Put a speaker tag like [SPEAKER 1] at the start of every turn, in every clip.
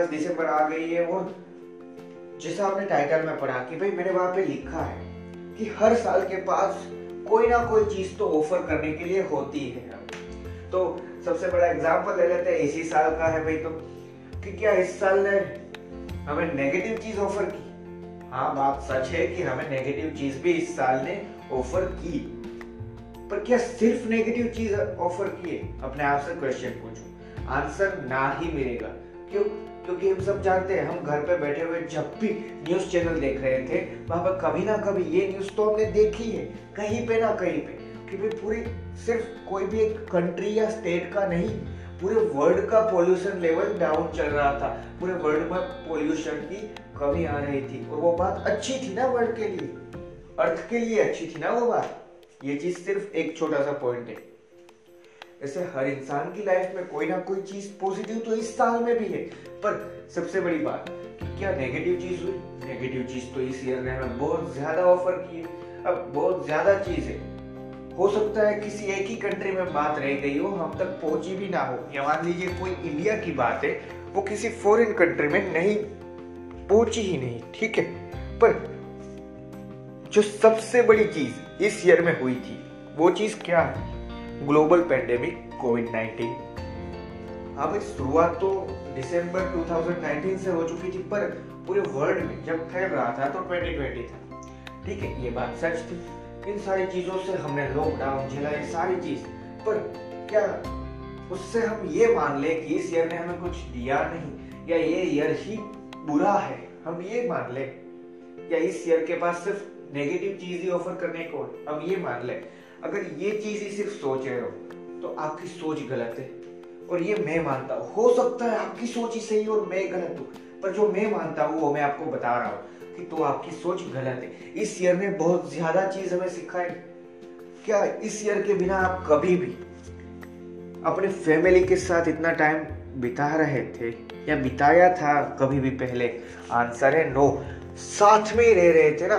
[SPEAKER 1] आज दिसंबर आ गई है और जैसा आपने टाइटल में पढ़ा कि भाई मैंने वहाँ पे लिखा है कि हर साल के पास कोई ना कोई चीज़ तो ऑफ़र करने के लिए होती है। तो सबसे बड़ा एग्जांपल ले लेते हैं, इसी साल का है भाई तो कि क्या इस साल ने हमें नेगेटिव चीज़ ऑफ़र की? हाँ बात सच है कि हमें नेगेटिव चीज़ भी इस साल ने ऑफ़र की। पर क्या सिर्फ़ नेगेटिव चीज़ ऑफ़र की है? अपने आप से क्वेश्चन पूछो। आंसर ना ही मिलेगा। क्यों? क्योंकि हम सब जानते हैं, हम घर पे बैठे हुए जब भी न्यूज़ चैनल देख रहे थे, वहाँ पर कभी ना कभी ये न्यूज़ तो हमने देखी है, कहीं पे ना कहीं पे, कि भाई पूरी सिर्फ़ कोई भी एक कंट्री या स्टेट का नहीं, पूरे वर्ल्ड का पॉल्यूशन लेवल डाउन चल रहा था, पूरे वर्ल्ड में पॉल्यूशन की कमी आ रही थी, और वो बात अच्छी थी ना वर्ल्ड के लिए अर्थ के लिए अच्छी थी ना वो बात? ये चीज़ सिर्फ़ एक छोटा सा पॉइंट है। ऐसे हर इंसान की लाइफ में कोई ना कोई चीज़ पॉजिटिव तो इस साल में भी है। पर सबसे बड़ी बात कि क्या नेगेटिव चीज़ हुई? नेगेटिव चीज़ तो इस ईयर ने हमें बहुत ज़्यादा ऑफ़र की है अब बहुत ज़्यादा चीज़ है। हो सकता है किसी एक ही कंट्री में बात रह गई हो, हम तक पहुँची भी ना हो। या मान लीजिए कोई इंडिया की बात है, वो किसी फॉरेन कंट्री में नहीं, पहुँची ही नहीं, ठीक है? पर जो सबसे बड़ी चीज़ इस ईयर में हुई थी, वो चीज़ क्या है? ग्लोबल पेंडेमिक कोविड 19 हाँ भाई शुरुआत तो दिसंबर 2019 से हो चुकी थी, पर पूरे वर्ल्ड में जब फैल रहा था तो 2020 था। ठीक है, ये बात सच थी। इन सारी चीज़ों से हमने लॉकडाउन झेला ये सारी चीज़। पर क्या उससे हम ये मान ले कि इस ईयर ने हमें कुछ दिया नहीं, या ये ईयर ही बुरा है? हम ये मान ले। या इस ईयर के पास सिर्फ़ नेगेटिव चीज़ ही ऑफ़र करने को, हम ये मान ले। अगर ये चीज़ ही सिर्फ़ सोच रहे हो तो आपकी सोच गलत है। और ये मैं मानता हूँ। हो सकता है आपकी सोच ही सही और मैं गलत हूँ, पर जो मैं मानता हूँ, वो मैं आपको बता रहा हूँ कि तो आपकी सोच गलत है। इस ईयर ने बहुत ज़्यादा चीज़ हमें सिखाई। क्या इस ईयर के बिना आप कभी भी अपने फैमिली के साथ इतना टाइम बिता रहे थे? या बिताया था कभी भी पहले? आंसर है नो साथ में ही रह रहे थे ना?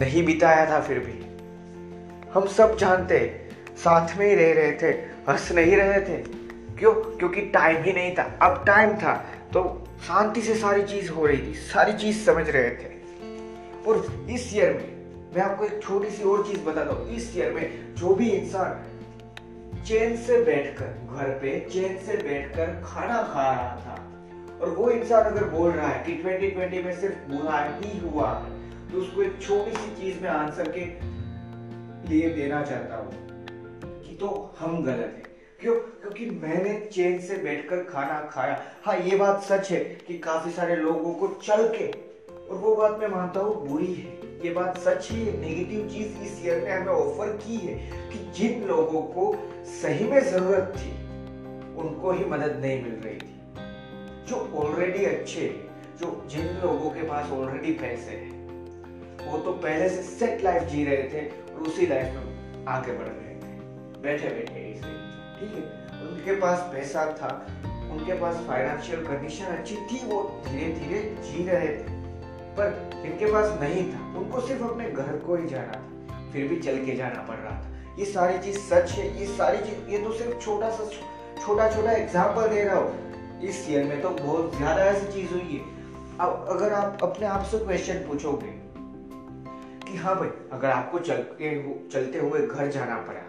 [SPEAKER 1] नहीं बिताया था फिर भी। हम सब जानते, साथ में ही रह रहे थे, हंस नहीं रहे थे। क्यों? क्योंकि टाइम ही नहीं था। अब टाइम था तो शांति से सारी चीज़ हो रही थी, सारी चीज़ समझ रहे थे। और इस ईयर में, मैं आपको एक छोटी सी और चीज़ बता दू। इस ईयर में जो भी इंसान चैन से बैठकर, घर पे चैन से बैठकर खाना खा रहा था, और वो इंसान अगर बोल रहा है कि 2020 में सिर्फ़ बुरा ही हुआ है तो उसको एक छोटी सी चीज़ में आंसर के लिए देना चाहता हूँ कि तो हम गलत हैं। क्यों? क्योंकि मैंने चैन से बैठकर खाना खाया। हाँ ये बात सच है कि काफ़ी सारे लोगों को चल के, और वो बात मैं मानता हूँ, बुरी है। ये बात सच ही है। नेगेटिव चीज़ इस ईयर ने हमें ऑफ़र की है कि जिन लोगों को सही में ज़रूरत थी, उनको ही मदद नहीं मिल रही थी। जो ऑलरेडी अच्छे जो जिन लोगों के पास ऑलरेडी पैसे हैं, वो तो पहले से सेट लाइफ जी रहे थे उसी लाइफ में आगे बढ़ रहे थे। बैठे बैठे ऐसे ठीक है? उनके पास पैसा था, उनके पास फाइनेंशियल कंडीशन अच्छी थी, वो धीरे धीरे जी रहे थे। पर इनके पास नहीं था, उनको सिर्फ़ अपने घर को ही जाना था, फिर भी चल के जाना पड़ रहा था। ये सारी चीज़ सच है, ये सारी चीज़, ये तो सिर्फ़ छोटा सा, छोटा छोटा एग्ज़ाम्पल दे रहा हूँ। इस ईयर में तो बहुत ज़्यादा ऐसी चीज़ हुई है। अब अगर आप अपने आप से क्वेश्चन पूछोगे कि हाँ भाई, अगर आपको चल के चलते हुए घर जाना पड़ा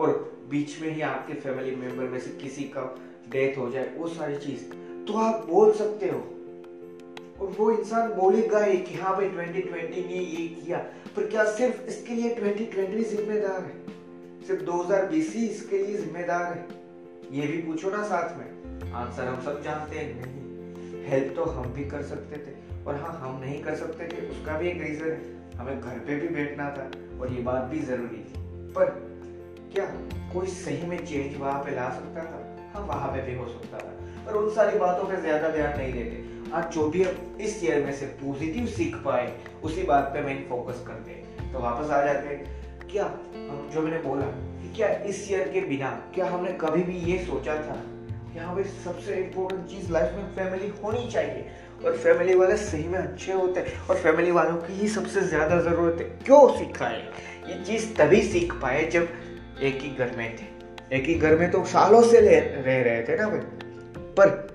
[SPEAKER 1] और बीच में ही आपके फैमिली मेंबर में से किसी का डेथ हो जाए, वो सारी चीज़ तो आप बोल सकते हो। और वो इंसान बोलेगा ही कि हाँ भाई 2020 ने ये किया, पर क्या सिर्फ़ इसके लिए 2020 जिम्मेदार है? सिर्फ़ 2020 ही इसके लिए जिम्मेदार है? ये भी पूछो ना साथ में। आंसर हम सब जानते हैं। नहीं हेल्प तो हम भी कर सकते थे। और हाँ हम नहीं कर सकते थे, उसका भी एक रीजन है। हमें घर पे भी बैठना था और ये बात भी ज़रूरी थी। पर क्या कोई सही में चेंज वहाँ पे ला सकता था? हाँ वहाँ पे भी हो सकता था। पर उन सारी बातों पे ज़्यादा ध्यान नहीं देते। आज जो भी हम इस ईयर में से पॉजिटिव सीख पाए, उसी बात पे मेन फोकस करते हैं। तो वापस आ जाते हैं। क्या जो मैंने बोला कि क्या इस ईयर के बिना, क्या हमने कभी भी ये सोचा था? कि हाँ भाई सबसे इम्पोर्टेंट चीज़ लाइफ में फैमिली होनी चाहिए। और फैमिली वाले सही में अच्छे होते हैं। और फैमिली वालों की ही सबसे ज़्यादा ज़रूरत है। क्यों सीखा है ये चीज़ तभी सीख पाए जब एक ही घर में थे। एक ही घर में तो सालों से रह रहे थे ना भाई पर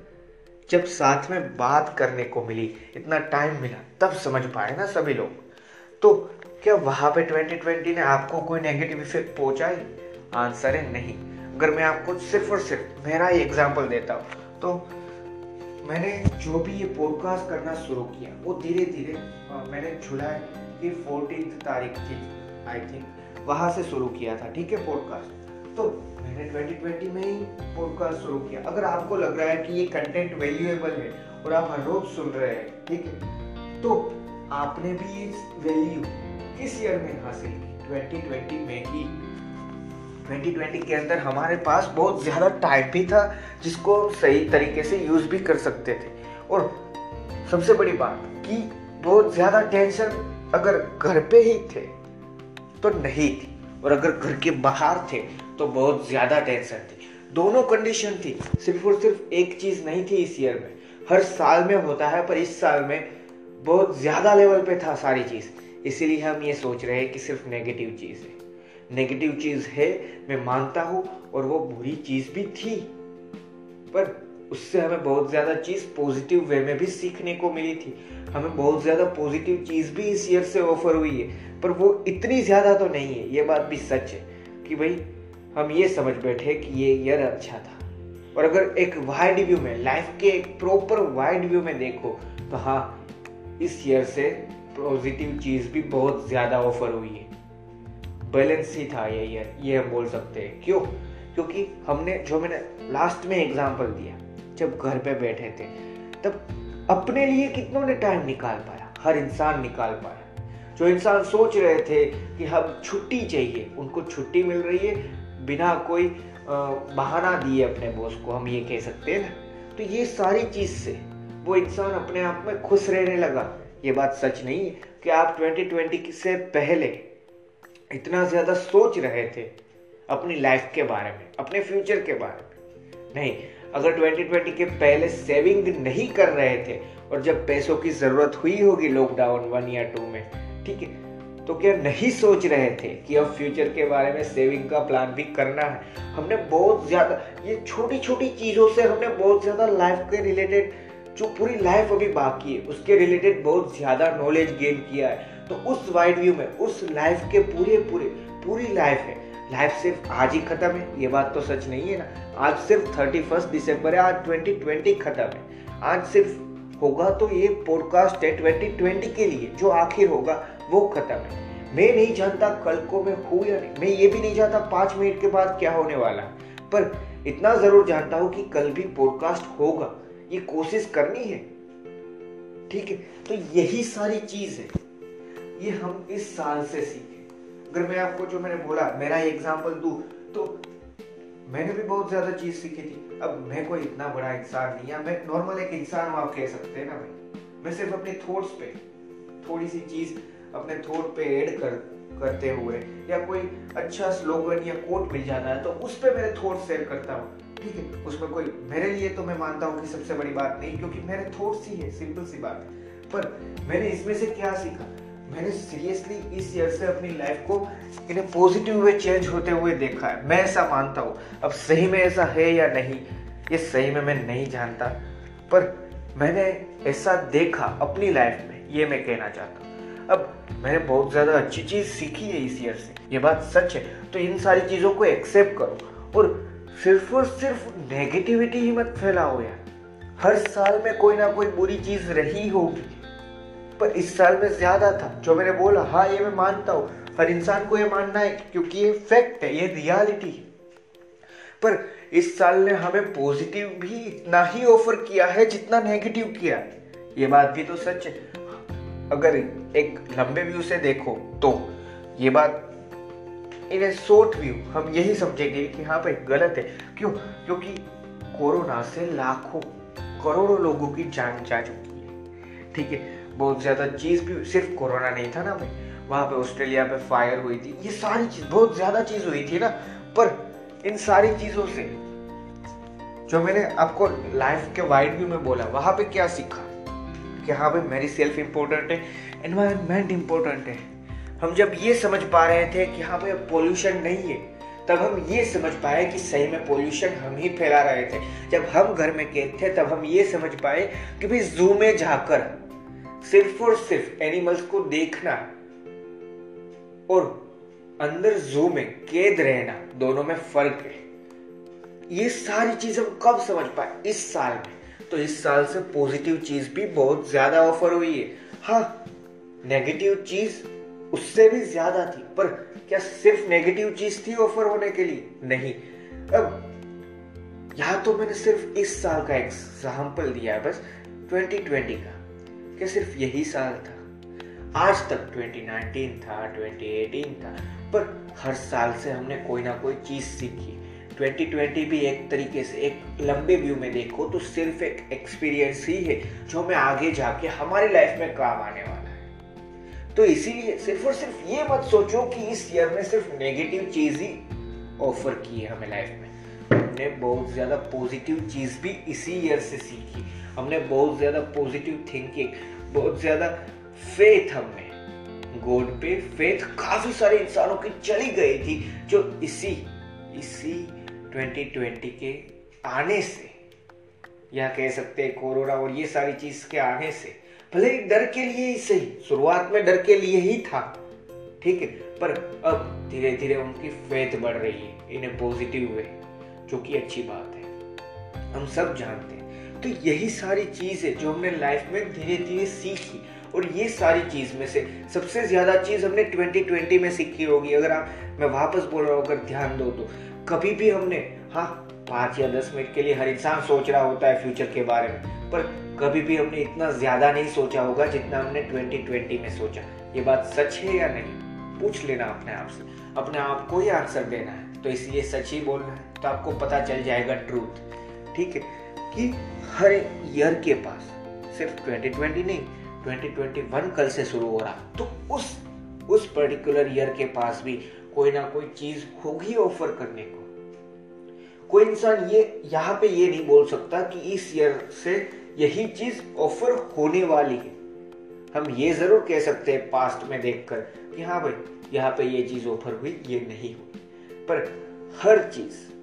[SPEAKER 1] जब साथ में बात करने को मिली, इतना टाइम मिला, तब समझ पाए ना सभी लोग। तो क्या वहाँ पे 2020 ने आपको कोई नेगेटिव इफ़ेक्ट पहुंचाई? आंसर है नहीं। अगर मैं आपको सिर्फ़ और सिर्फ़ मेरा ही एग्ज़ाम्पल देता हूँ तो मैंने जो भी ये पॉडकास्ट करना शुरू किया, वो धीरे धीरे मैंने जुलाई की फोर्टीन तारीख थी आई थिंक वहाँ से शुरू किया था, ठीक है पॉडकास्ट तो मैंने 2020 में ही पॉडकास्ट शुरू किया। अगर आपको लग रहा है कि ये कंटेंट वैल्यूएबल है और आप हर रोज सुन रहे हैं, ठीक है तो आपने भी वैल्यू किस ईयर में हासिल की? 2020 में की 2020 के अंदर हमारे पास बहुत ज़्यादा टाइम भी था, जिसको सही तरीके से यूज़ भी कर सकते थे। और सबसे बड़ी बात कि बहुत ज़्यादा टेंशन अगर घर पे ही थे तो नहीं थी। और अगर घर के बाहर थे तो बहुत ज़्यादा टेंशन थी। दोनों कंडीशन थी, सिर्फ़ और सिर्फ़ एक चीज़ नहीं थी इस ईयर में। हर साल में होता है, पर इस साल में बहुत ज़्यादा लेवल पे था सारी चीज़। इसीलिए हम ये सोच रहे हैं कि सिर्फ़ नेगेटिव चीज़ है। नेगेटिव चीज़ है, मैं मानता हूँ, और वो बुरी चीज़ भी थी। पर उससे हमें बहुत ज़्यादा चीज़ पॉजिटिव वे में भी सीखने को मिली थी। हमें बहुत ज़्यादा पॉजिटिव चीज़ भी इस ईयर से ऑफ़र हुई है। पर वो इतनी ज़्यादा तो नहीं है, ये बात भी सच है, कि भाई, हम ये समझ बैठे कि ये ईयर अच्छा था। और अगर एक वाइड व्यू में लाइफ के एक प्रॉपर वाइड व्यू में देखो तो हाँ इस ईयर से पॉजिटिव चीज़ भी बहुत ज़्यादा ऑफ़र हुई है। बैलेंस ही था, ये ईयर ये हम बोल सकते हैं। क्यों? क्योंकि हमने, जो मैंने लास्ट में एग्ज़ाम्पल दिया, जब घर पे बैठे थे, तब अपने लिए कितनों ने टाइम निकाल पाया? हर इंसान निकाल पाया। जो इंसान सोच रहे थे कि हम छुट्टी चाहिए, उनको छुट्टी मिल रही है, बिना कोई बहाना दिए अपने बॉस को, हम ये कह सकते हैं ना। तो ये सारी चीज़ से वो इंसान अपने आप में खुश रहने लगा। ये बात सच नहीं है कि आप 2020 से पहले इतना ज़्यादा सोच रहे थे अपनी लाइफ के बारे में, अपने फ्यूचर के बारे में। नहीं, अगर 2020 के पहले सेविंग नहीं कर रहे थे और जब पैसों की ज़रूरत हुई होगी लॉकडाउन वन या टू में, ठीक है तो क्या नहीं सोच रहे थे कि अब फ्यूचर के बारे में सेविंग का प्लान भी करना है? हमने बहुत ज़्यादा, ये छोटी छोटी चीज़ों से हमने बहुत ज़्यादा लाइफ के रिलेटेड जो पूरी लाइफ अभी बाकी है, उसके रिलेटेड बहुत ज़्यादा नॉलेज गेन किया है। तो उस वाइड व्यू में, उस लाइफ के पूरे पूरे, पूरी लाइफ है। लाइफ सिर्फ़ आज ही खत्म है, ये बात तो सच नहीं है ना। आज सिर्फ़ थर्टी फ़र्स्ट दिसंबर है, आज ट्वेंटी ट्वेंटी खत्म है। आज सिर्फ़ होगा तो ये पॉडकास्ट है ट्वेंटी ट्वेंटी के लिए, जो आखिर होगा, वो खत्म है। मैं नहीं जानता कल को मैं हूँ या नहीं। मैं ये भी नहीं जानता पाँच मिनट के बाद क्या होने वाला है। पर इतना ज़रूर जानता हूँ कि कल भी पॉडकास्ट होगा। ये कोशिश करनी है। ठीक है? तो यही सारी चीज़ है। ये हम इस साल से सीखे। अगर मैं आपको जो मैंने बोला, मेरा एग्ज़ाम्पल दू तो मैंने भी बहुत ज़्यादा चीज़ सीखी थी। अब मैं कोई इतना बड़ा इंसान नहीं है मैं नॉर्मल एक इंसान हूँ, आप कह सकते हैं ना भाई। मैं सिर्फ़ अपने थॉट्स पे, थोड़ी सी चीज़ अपने थॉट पे ऐड कर, करते हुए या कोई अच्छा स्लोगन या कोट मिल जाता है तो उस पर मेरे थॉट शेयर करता हूँ। ठीक है? उसमें कोई, मेरे लिए तो मैं मानता हूँ कि सबसे बड़ी बात नहीं, क्योंकि मेरे थॉट्स ही है सिंपल सी बात पर मैंने इसमें से क्या सीखा? मैंने सीरियसली इस ईयर से अपनी लाइफ को इन पॉजिटिव वे चेंज होते हुए देखा है। मैं ऐसा मानता हूँ। अब सही में ऐसा है या नहीं, ये सही में मैं नहीं जानता। पर मैंने ऐसा देखा अपनी लाइफ में, ये मैं कहना चाहता हूँ। अब मैंने बहुत ज़्यादा अच्छी चीज़ सीखी है इस ईयर से। ये बात सच है। तो इन सारी चीज़ों को एक्सेप्ट करो। और सिर्फ़ और सिर्फ़ नेगेटिविटी ही मत फैलाओ यार। हर साल में कोई ना कोई बुरी चीज़ रही होगी। पर इस साल में ज़्यादा था। जो मैंने बोला हाँ ये मैं मानता हूँ हर इंसान को ये मानना है क्योंकि ये फैक्ट है, ये रियलिटी पर इस साल ने हमें पॉजिटिव भी इतना ही ऑफ़र किया है जितना नेगेटिव किया ये बात भी तो सच है। अगर एक लंबे व्यू से देखो तो ये बात इन ए शॉर्ट व्यू हम यही समझेंगे कि हाँ भाई, गलत है। क्यों? क्योंकि कोरोना से लाखों, करोड़ों लोगों की जान जा चुकी है। ठीक है? बहुत ज़्यादा चीज़ भी, सिर्फ़ कोरोना नहीं था ना भाई। वहाँ पे ऑस्ट्रेलिया पे फायर हुई थी। ये सारी चीज़, बहुत ज़्यादा चीज़ हुई थी ना। पर इन सारी चीज़ों से जो मैंने आपको लाइफ के वाइड व्यू में बोला, वहाँ पे क्या सीखा? कि हाँ भाई, मेरी सेल्फ इंपॉर्टेंट है एनवायरमेंट इंपॉर्टेंट है। हम जब ये समझ पा रहे थे कि हाँ भाई पोल्यूशन नहीं है, तब हम ये समझ पाए कि सही में पोल्यूशन हम ही फैला रहे थे। जब हम घर में कैद थे, तब हम ये समझ पाए कि भाई जू में जाकर सिर्फ़ और सिर्फ़ एनिमल्स को देखना और अंदर जू में कैद रहना, दोनों में फ़र्क है। ये सारी चीज़ हम कब समझ पाए? इस साल में। तो इस साल से पॉजिटिव चीज़ भी बहुत ज़्यादा ऑफ़र हुई है। हाँ नेगेटिव चीज़ उससे भी ज़्यादा थी, पर क्या सिर्फ़ नेगेटिव चीज़ थी ऑफ़र होने के लिए? नहीं। अब, यहाँ तो मैंने सिर्फ़ इस साल का एग्ज़ाम्पल दिया है, बस 2020 का। क्या सिर्फ़ यही साल था। आज तक 2019 था 2018 था, पर हर साल से हमने कोई ना कोई चीज़ सीखी। 2020 भी एक तरीके से, एक लंबे व्यू में देखो तो सिर्फ़ एक एक्सपीरियंस ही है, जो हमें आगे जाके हमारी लाइफ में काम आने वाला है। तो इसीलिए सिर्फ़ और सिर्फ़ ये मत सोचो कि इस ईयर में सिर्फ़ नेगेटिव चीज़ ही ऑफ़र की है हमें लाइफ में। हमने बहुत ज़्यादा पॉजिटिव चीज़ भी इसी ईयर से सीखी। हमने बहुत ज़्यादा पॉजिटिव थिंकिंग बहुत ज़्यादा फेथ हमने। गॉड पे फेथ काफ़ी सारे इंसानों की चली गई थी, जो इसी इसी 2020 के आने से, या कह सकते हैं कोरोना और ये सारी चीज़ के आने से, भले ही डर के लिए ही सही, शुरुआत में डर के लिए ही था, ठीक है, पर अब धीरे धीरे उनकी फेथ बढ़ रही है, इन्हें पॉजिटिव वे जो कि अच्छी बात है। हम सब जानते हैं। तो यही सारी चीज़ है जो हमने लाइफ में धीरे धीरे सीखी और ये सारी चीज़ में से सबसे ज़्यादा चीज़ हमने 2020 में सीखी होगी। अगर आप, मैं वापस बोल रहा हूँ, अगर ध्यान दो तो। कभी भी हमने हाँ पाँच या दस मिनट के लिए हर इंसान सोच रहा होता है फ्यूचर के बारे में, पर कभी भी हमने इतना ज़्यादा नहीं सोचा होगा जितना हमने 2020 में सोचा। ये बात सच है या नहीं? पूछ लेना अपने आप से। अपने आप को ही आंसर देना है। तो इसलिए सच ही बोलना है। तो आपको पता चल जाएगा ट्रूथ ठीक है? कि हर ईयर के पास, सिर्फ़ 2020 नहीं 2021 कल से शुरू हो रहा। तो उस उस पर्टिकुलर ईयर के पास भी कोई ना कोई चीज़ होगी ऑफ़र करने को। कोई इंसान ये, यहाँ पे ये नहीं बोल सकता कि इस ईयर से यही चीज़ ऑफ़र होने वाली है। हम ये ज़रूर कह सकते हैं पास्ट में देखकर कि हाँ भाई, यहाँ पे ये चीज़ ऑफ़र हुई, ये नहीं हुई। पर हर चीज़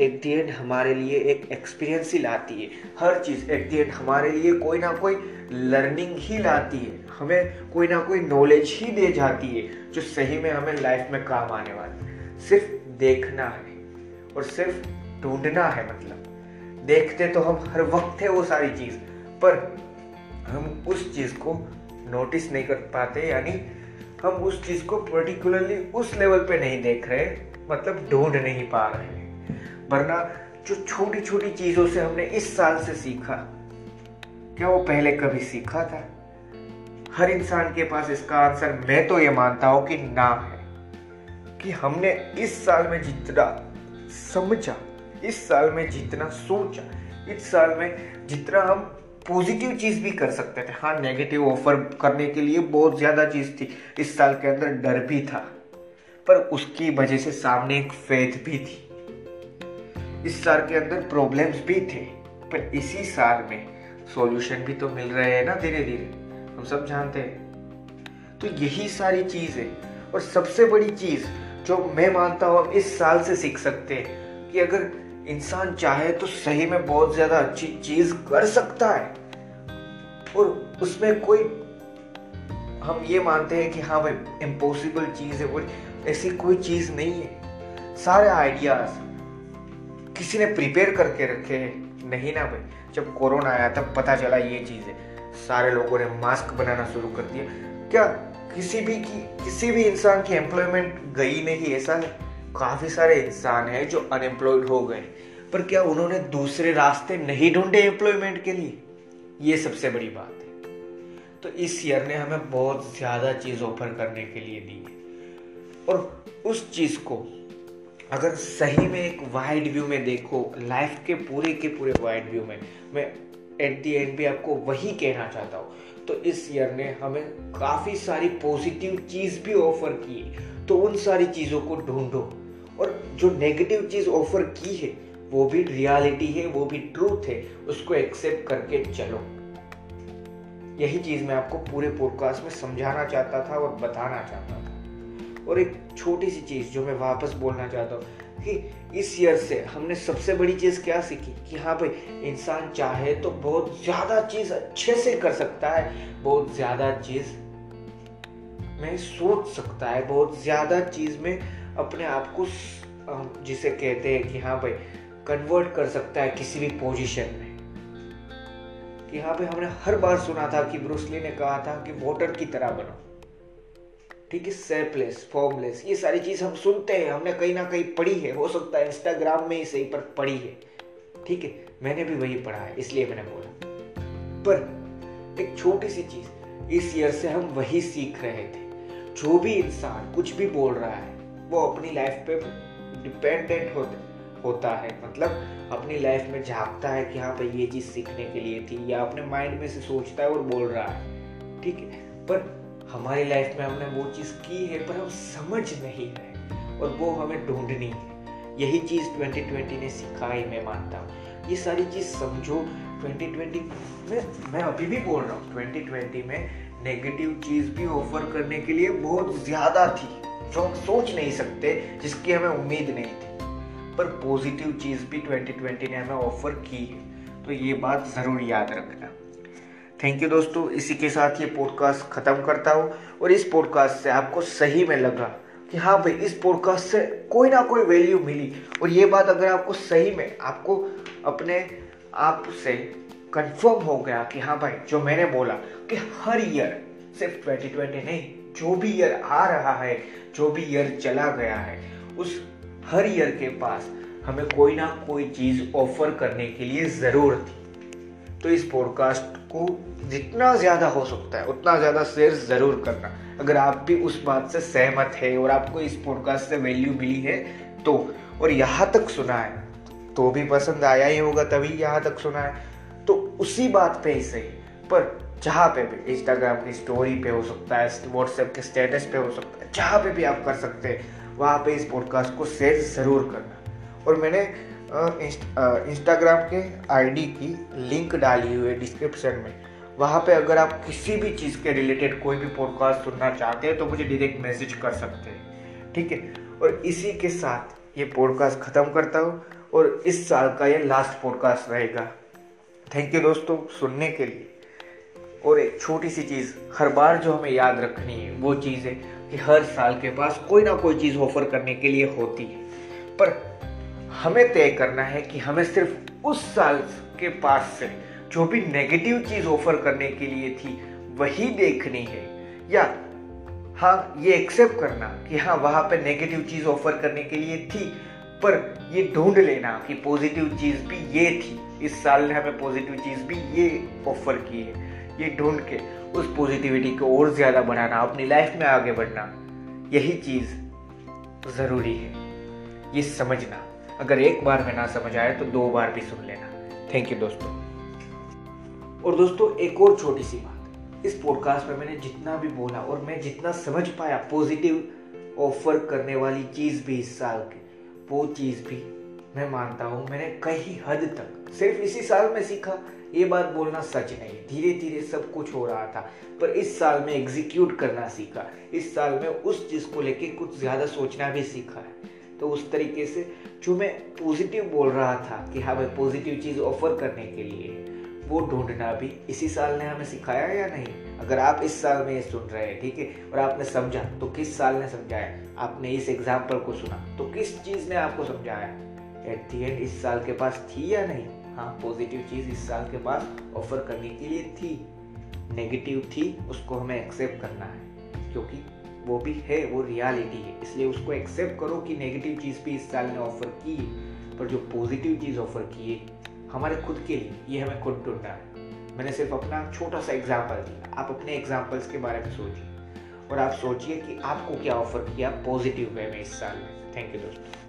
[SPEAKER 1] एट दी एंड हमारे लिए एक एक्सपीरियंस ही लाती है। हर चीज़ एट दी एंड हमारे लिए कोई ना कोई लर्निंग ही लाती है। हमें कोई ना कोई नॉलेज ही दे जाती है, जो सही में हमें लाइफ में काम आने वाली सिर्फ़ देखना है और सिर्फ़ ढूंढना है मतलब। देखते तो हम हर वक्त है वो सारी चीज़, पर हम उस चीज़ को नोटिस नहीं कर पाते, यानी हम उस चीज़ को पर्टिकुलरली उस लेवल पे नहीं देख रहे मतलब ढूंढ नहीं पा रहे। वरना जो छोटी छोटी चीज़ों से हमने इस साल से सीखा, क्या वो पहले कभी सीखा था? हर इंसान के पास इसका आंसर मैं तो ये मानता हूँ कि ना है। कि हमने इस साल में जितना समझा, इस साल में जितना सोचा, इस साल में जितना हम पॉजिटिव चीज़ भी कर सकते थे। हाँ नेगेटिव ऑफ़र करने के लिए बहुत ज़्यादा चीज़ थी। इस साल के अंदर डर भी था, पर उसकी वजह से सामने एक फेथ भी थी। इस साल के अंदर प्रॉब्लम्स भी थे, पर इसी साल में सॉल्यूशन भी तो मिल रहे हैं ना धीरे धीरे हम सब जानते हैं। तो यही सारी चीज़ है और सबसे बड़ी चीज़ जो मैं मानता हूँ इस साल से सीख सकते हैं, कि अगर इंसान चाहे तो सही में बहुत ज़्यादा अच्छी चीज़ कर सकता है, और उसमें कोई, हम ये मानते हैं कि हाँ भाई इम्पॉसिबल चीज़ है वो ऐसी कोई चीज़ नहीं है। सारे आइडियाज़ किसी ने प्रिपेयर करके रखे हैं। नहीं ना भाई, जब कोरोना आया तब पता चला ये चीज़ है। सारे लोगों ने मास्क बनाना शुरू कर दिया। क्या किसी भी की, किसी भी इंसान की एम्प्लॉयमेंट गई नहीं, ऐसा है? काफ़ी सारे इंसान हैं जो अनएम्प्लॉयड हो गए। पर क्या उन्होंने दूसरे रास्ते नहीं ढूंढे एम्प्लॉयमेंट के लिए? ये सबसे बड़ी बात है। तो इस ईयर ने हमें बहुत ज़्यादा चीज़ ऑफ़र करने के लिए दी है। और उस चीज़ को अगर सही में एक वाइड व्यू में देखो लाइफ के पूरे के पूरे वाइड व्यू में, मैं एट दी एंड भी आपको वही कहना चाहता हूँ। तो इस ईयर ने हमें काफ़ी सारी पॉजिटिव चीज़ भी ऑफ़र की है। तो उन सारी चीज़ों को ढूंढो। और जो नेगेटिव चीज़ ऑफ़र की है, वो भी रियलिटी है, वो भी ट्रूथ है, उसको एक्सेप्ट करके चलो। यही चीज़ मैं आपको पूरे पॉडकास्ट में समझाना चाहता था और बताना चाहता था। और एक छोटी सी चीज़ जो मैं वापस बोलना चाहता हूँ कि इस ईयर से हमने सबसे बड़ी चीज़ क्या सीखी? कि हाँ भाई, इंसान चाहे तो बहुत ज़्यादा चीज़ अच्छे से कर सकता है, बहुत ज़्यादा चीज़ में सोच सकता है, बहुत ज़्यादा चीज़ में अपने आप को जिसे कहते हैं कि हाँ भाई कन्वर्ट कर सकता है किसी भी पोजीशन में। कि हाँ भाई, हमने हर बार सुना था कि ब्रूसली ने कहा था कि वोटर की तरह बनो। ठीक है सेपलेस फॉर्मलेस ये सारी चीज़ हम सुनते हैं, हमने कहीं ना कहीं पढ़ी है, हो सकता है इंस्टाग्राम में ही सही पर पढ़ी है। ठीक है, मैंने भी वही पढ़ा है, इसलिए मैंने बोला। पर एक छोटी सी चीज़, इस ईयर से हम वही सीख रहे थे। जो भी इंसान कुछ भी बोल रहा है, वो अपनी लाइफ पे डिपेंडेंट होता होता है। मतलब अपनी लाइफ में झांकता है कि हाँ भाई, ये चीज़ सीखने के लिए थी, या अपने माइंड में से सोचता है और बोल रहा है। ठीक है, पर हमारी लाइफ में हमने वो चीज़ की है, पर हम समझ नहीं रहे। और वो हमें ढूंढनी है। यही चीज़ 2020 ने सिखाई, मैं मानता हूँ। ये सारी चीज़ समझो। 2020 में, मैं अभी भी बोल रहा हूँ 2020 में नेगेटिव चीज़ भी ऑफ़र करने के लिए बहुत ज़्यादा थी। जो हम सोच नहीं सकते, जिसकी हमें उम्मीद नहीं थी। पर पॉजिटिव चीज़ भी 2020 ने हमें ऑफ़र की है। तो ये बात ज़रूर याद रखना। थैंक यू दोस्तों। इसी के साथ ये पॉडकास्ट ख़त्म करता हूँ। और इस पॉडकास्ट से आपको सही में लगा कि हाँ भाई, इस पॉडकास्ट से कोई ना कोई वैल्यू मिली। और ये बात अगर आपको सही में, आपको अपने आप से कंफर्म हो गया कि हाँ भाई, जो मैंने बोला कि हर ईयर सिर्फ़ 2020 नहीं, जो भी ईयर आ रहा है, जो भी ईयर चला गया है, उस हर ईयर के पास हमें कोई ना कोई चीज़ ऑफ़र करने के लिए ज़रूर थी। तो इस पॉडकास्ट को जितना ज़्यादा हो सकता है, उतना ज़्यादा शेयर ज़रूर करना। अगर आप भी उस बात से सहमत है और आपको इस पॉडकास्ट से वैल्यू मिली है तो और यहाँ तक सुना है तो भी पसंद आया ही होगा, तभी यहाँ तक सुना है। तो उसी बात पे ही सही, पर जहाँ पे भी इंस्टाग्राम की स्टोरी पे हो सकता है व्हाट्सएप के स्टेटस पे हो सकता है, जहाँ पे भी आप कर सकते हैं, वहाँ पे इस पॉडकास्ट को शेयर ज़रूर करना। और मैंने इंस्टाग्राम के आईडी की लिंक डाली हुई है डिस्क्रिप्शन में। वहाँ पे अगर आप किसी भी चीज़ के रिलेटेड कोई भी पॉडकास्ट सुनना चाहते हैं तो मुझे डायरेक्ट मैसेज कर सकते हैं। ठीक है? और इसी के साथ ये पॉडकास्ट ख़त्म करता हूँ, और इस साल का ये लास्ट पॉडकास्ट रहेगा। थैंक यू दोस्तों, सुनने के लिए। और एक छोटी सी चीज़, हर बार जो हमें याद रखनी है, वो चीज़ है कि हर साल के पास कोई ना कोई चीज़ ऑफ़र करने के लिए होती है। पर हमें तय करना है कि हमें सिर्फ़ उस साल के पास से जो भी नेगेटिव चीज़ ऑफ़र करने के लिए थी, वही देखनी है। या हाँ ये एक्सेप्ट करना कि हाँ वहाँ पे नेगेटिव चीज़ ऑफ़र करने के लिए थी, पर ये ढूंढ लेना कि पॉजिटिव चीज़ भी ये थी। इस साल ने हमें पॉजिटिव चीज़ भी ये ऑफ़र की है। ये ढूंढ के उस पॉजिटिविटी को और ज़्यादा बढ़ाना, अपनी लाइफ में आगे बढ़ना, यही चीज़ ज़रूरी है। ये समझना। अगर एक बार में ना समझ आए तो दो बार भी सुन लेना। थैंक यू दोस्तों। और दोस्तों, एक और छोटी सी बात। इस पॉडकास्ट में मैंने जितना भी बोला और मैं जितना समझ पाया पॉजिटिव ऑफ़र करने वाली चीज़ भी इस साल की, वो चीज़ भी मैं मानता हूँ, मैंने कई हद तक सिर्फ़ इसी साल में सीखा। ये बात बोलना सच नहीं धीरे धीरे सब कुछ हो रहा था, पर इस साल में एग्जीक्यूट करना सीखा। इस साल में उस चीज़ को लेके कुछ ज़्यादा सोचना भी सीखा है। तो उस तरीके से जो मैं पॉजिटिव बोल रहा था कि हाँ भाई पॉजिटिव चीज़ ऑफ़र करने के लिए, वो ढूंढना भी इसी साल ने हमें सिखाया या नहीं? अगर आप इस साल में ये सुन रहे हैं, ठीक है, और आपने समझा तो किस साल ने समझाया? आपने इस एग्ज़ाम्पल को सुना तो किस चीज़ ने आपको समझाया? एट दी एंड इस साल के पास थी या नहीं? हाँ पॉजिटिव चीज़ इस साल के पास ऑफ़र करने के लिए थी। नेगेटिव थी, उसको हमें एक्सेप्ट करना है, क्योंकि वो भी है, वो रियलिटी है। इसलिए उसको एक्सेप्ट करो कि नेगेटिव चीज़ भी इस साल ने ऑफ़र की, पर जो पॉजिटिव चीज़ ऑफ़र की है, हमारे खुद के लिए, ये हमें खुद ढूंढना है। मैंने सिर्फ़ अपना छोटा सा एग्ज़ाम्पल दिया। आप अपने एग्जाम्पल्स के बारे में सोचिए। और आप सोचिए कि आपको क्या ऑफ़र किया पॉजिटिव वे में इस साल में। थैंक यू दोस्तों।